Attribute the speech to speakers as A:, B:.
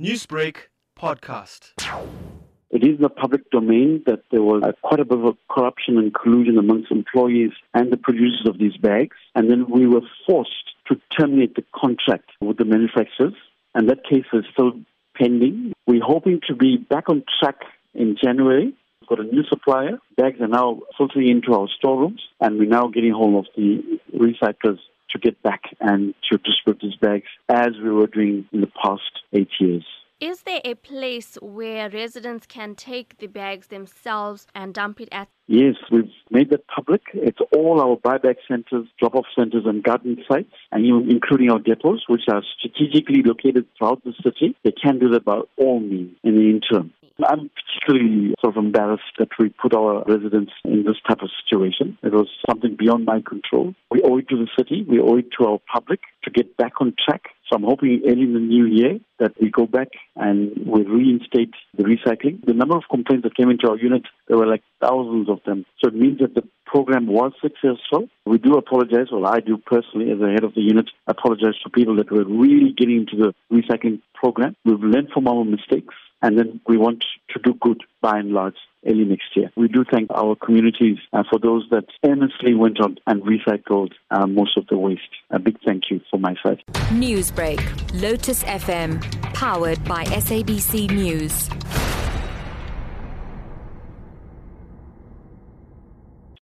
A: Newsbreak podcast.
B: It is in the public domain that there was quite a bit of corruption and collusion amongst employees and the producers of these bags. And then we were forced to terminate the contract with the manufacturers. And that case is still pending. We're hoping to be back on track in January. We've got a new supplier. Bags are now filtering into our storerooms, and we're now getting hold of the recyclers to get back and to distribute these bags as we were doing in the past eight years.
C: Is there a place where residents can take the bags themselves and dump it at?
B: Yes, we've made that public. It's all our buyback centers, drop-off centers, and garden sites, and even including our depots, which are strategically located throughout the city. They can do that by all means in the interim. I'm particularly sort of embarrassed that we put our residents in this type of situation. It was something beyond my control. We owe it to the city, we owe it to our public to get back on track. So I'm hoping early in the new year that we go back and we reinstate the recycling. The number of complaints that came into our unit, there were like thousands of them. So it means that the program was successful. We do apologize, well, I do personally as the head of the unit, apologize to people that were really getting into the recycling program. We've learned from our mistakes and then we want to do good by and large early next year. We do thank our communities uh, for those that earnestly went on and recycled uh, most of the waste. A big thank you for my side.
D: Newsbreak, Lotus FM, powered by SABC News.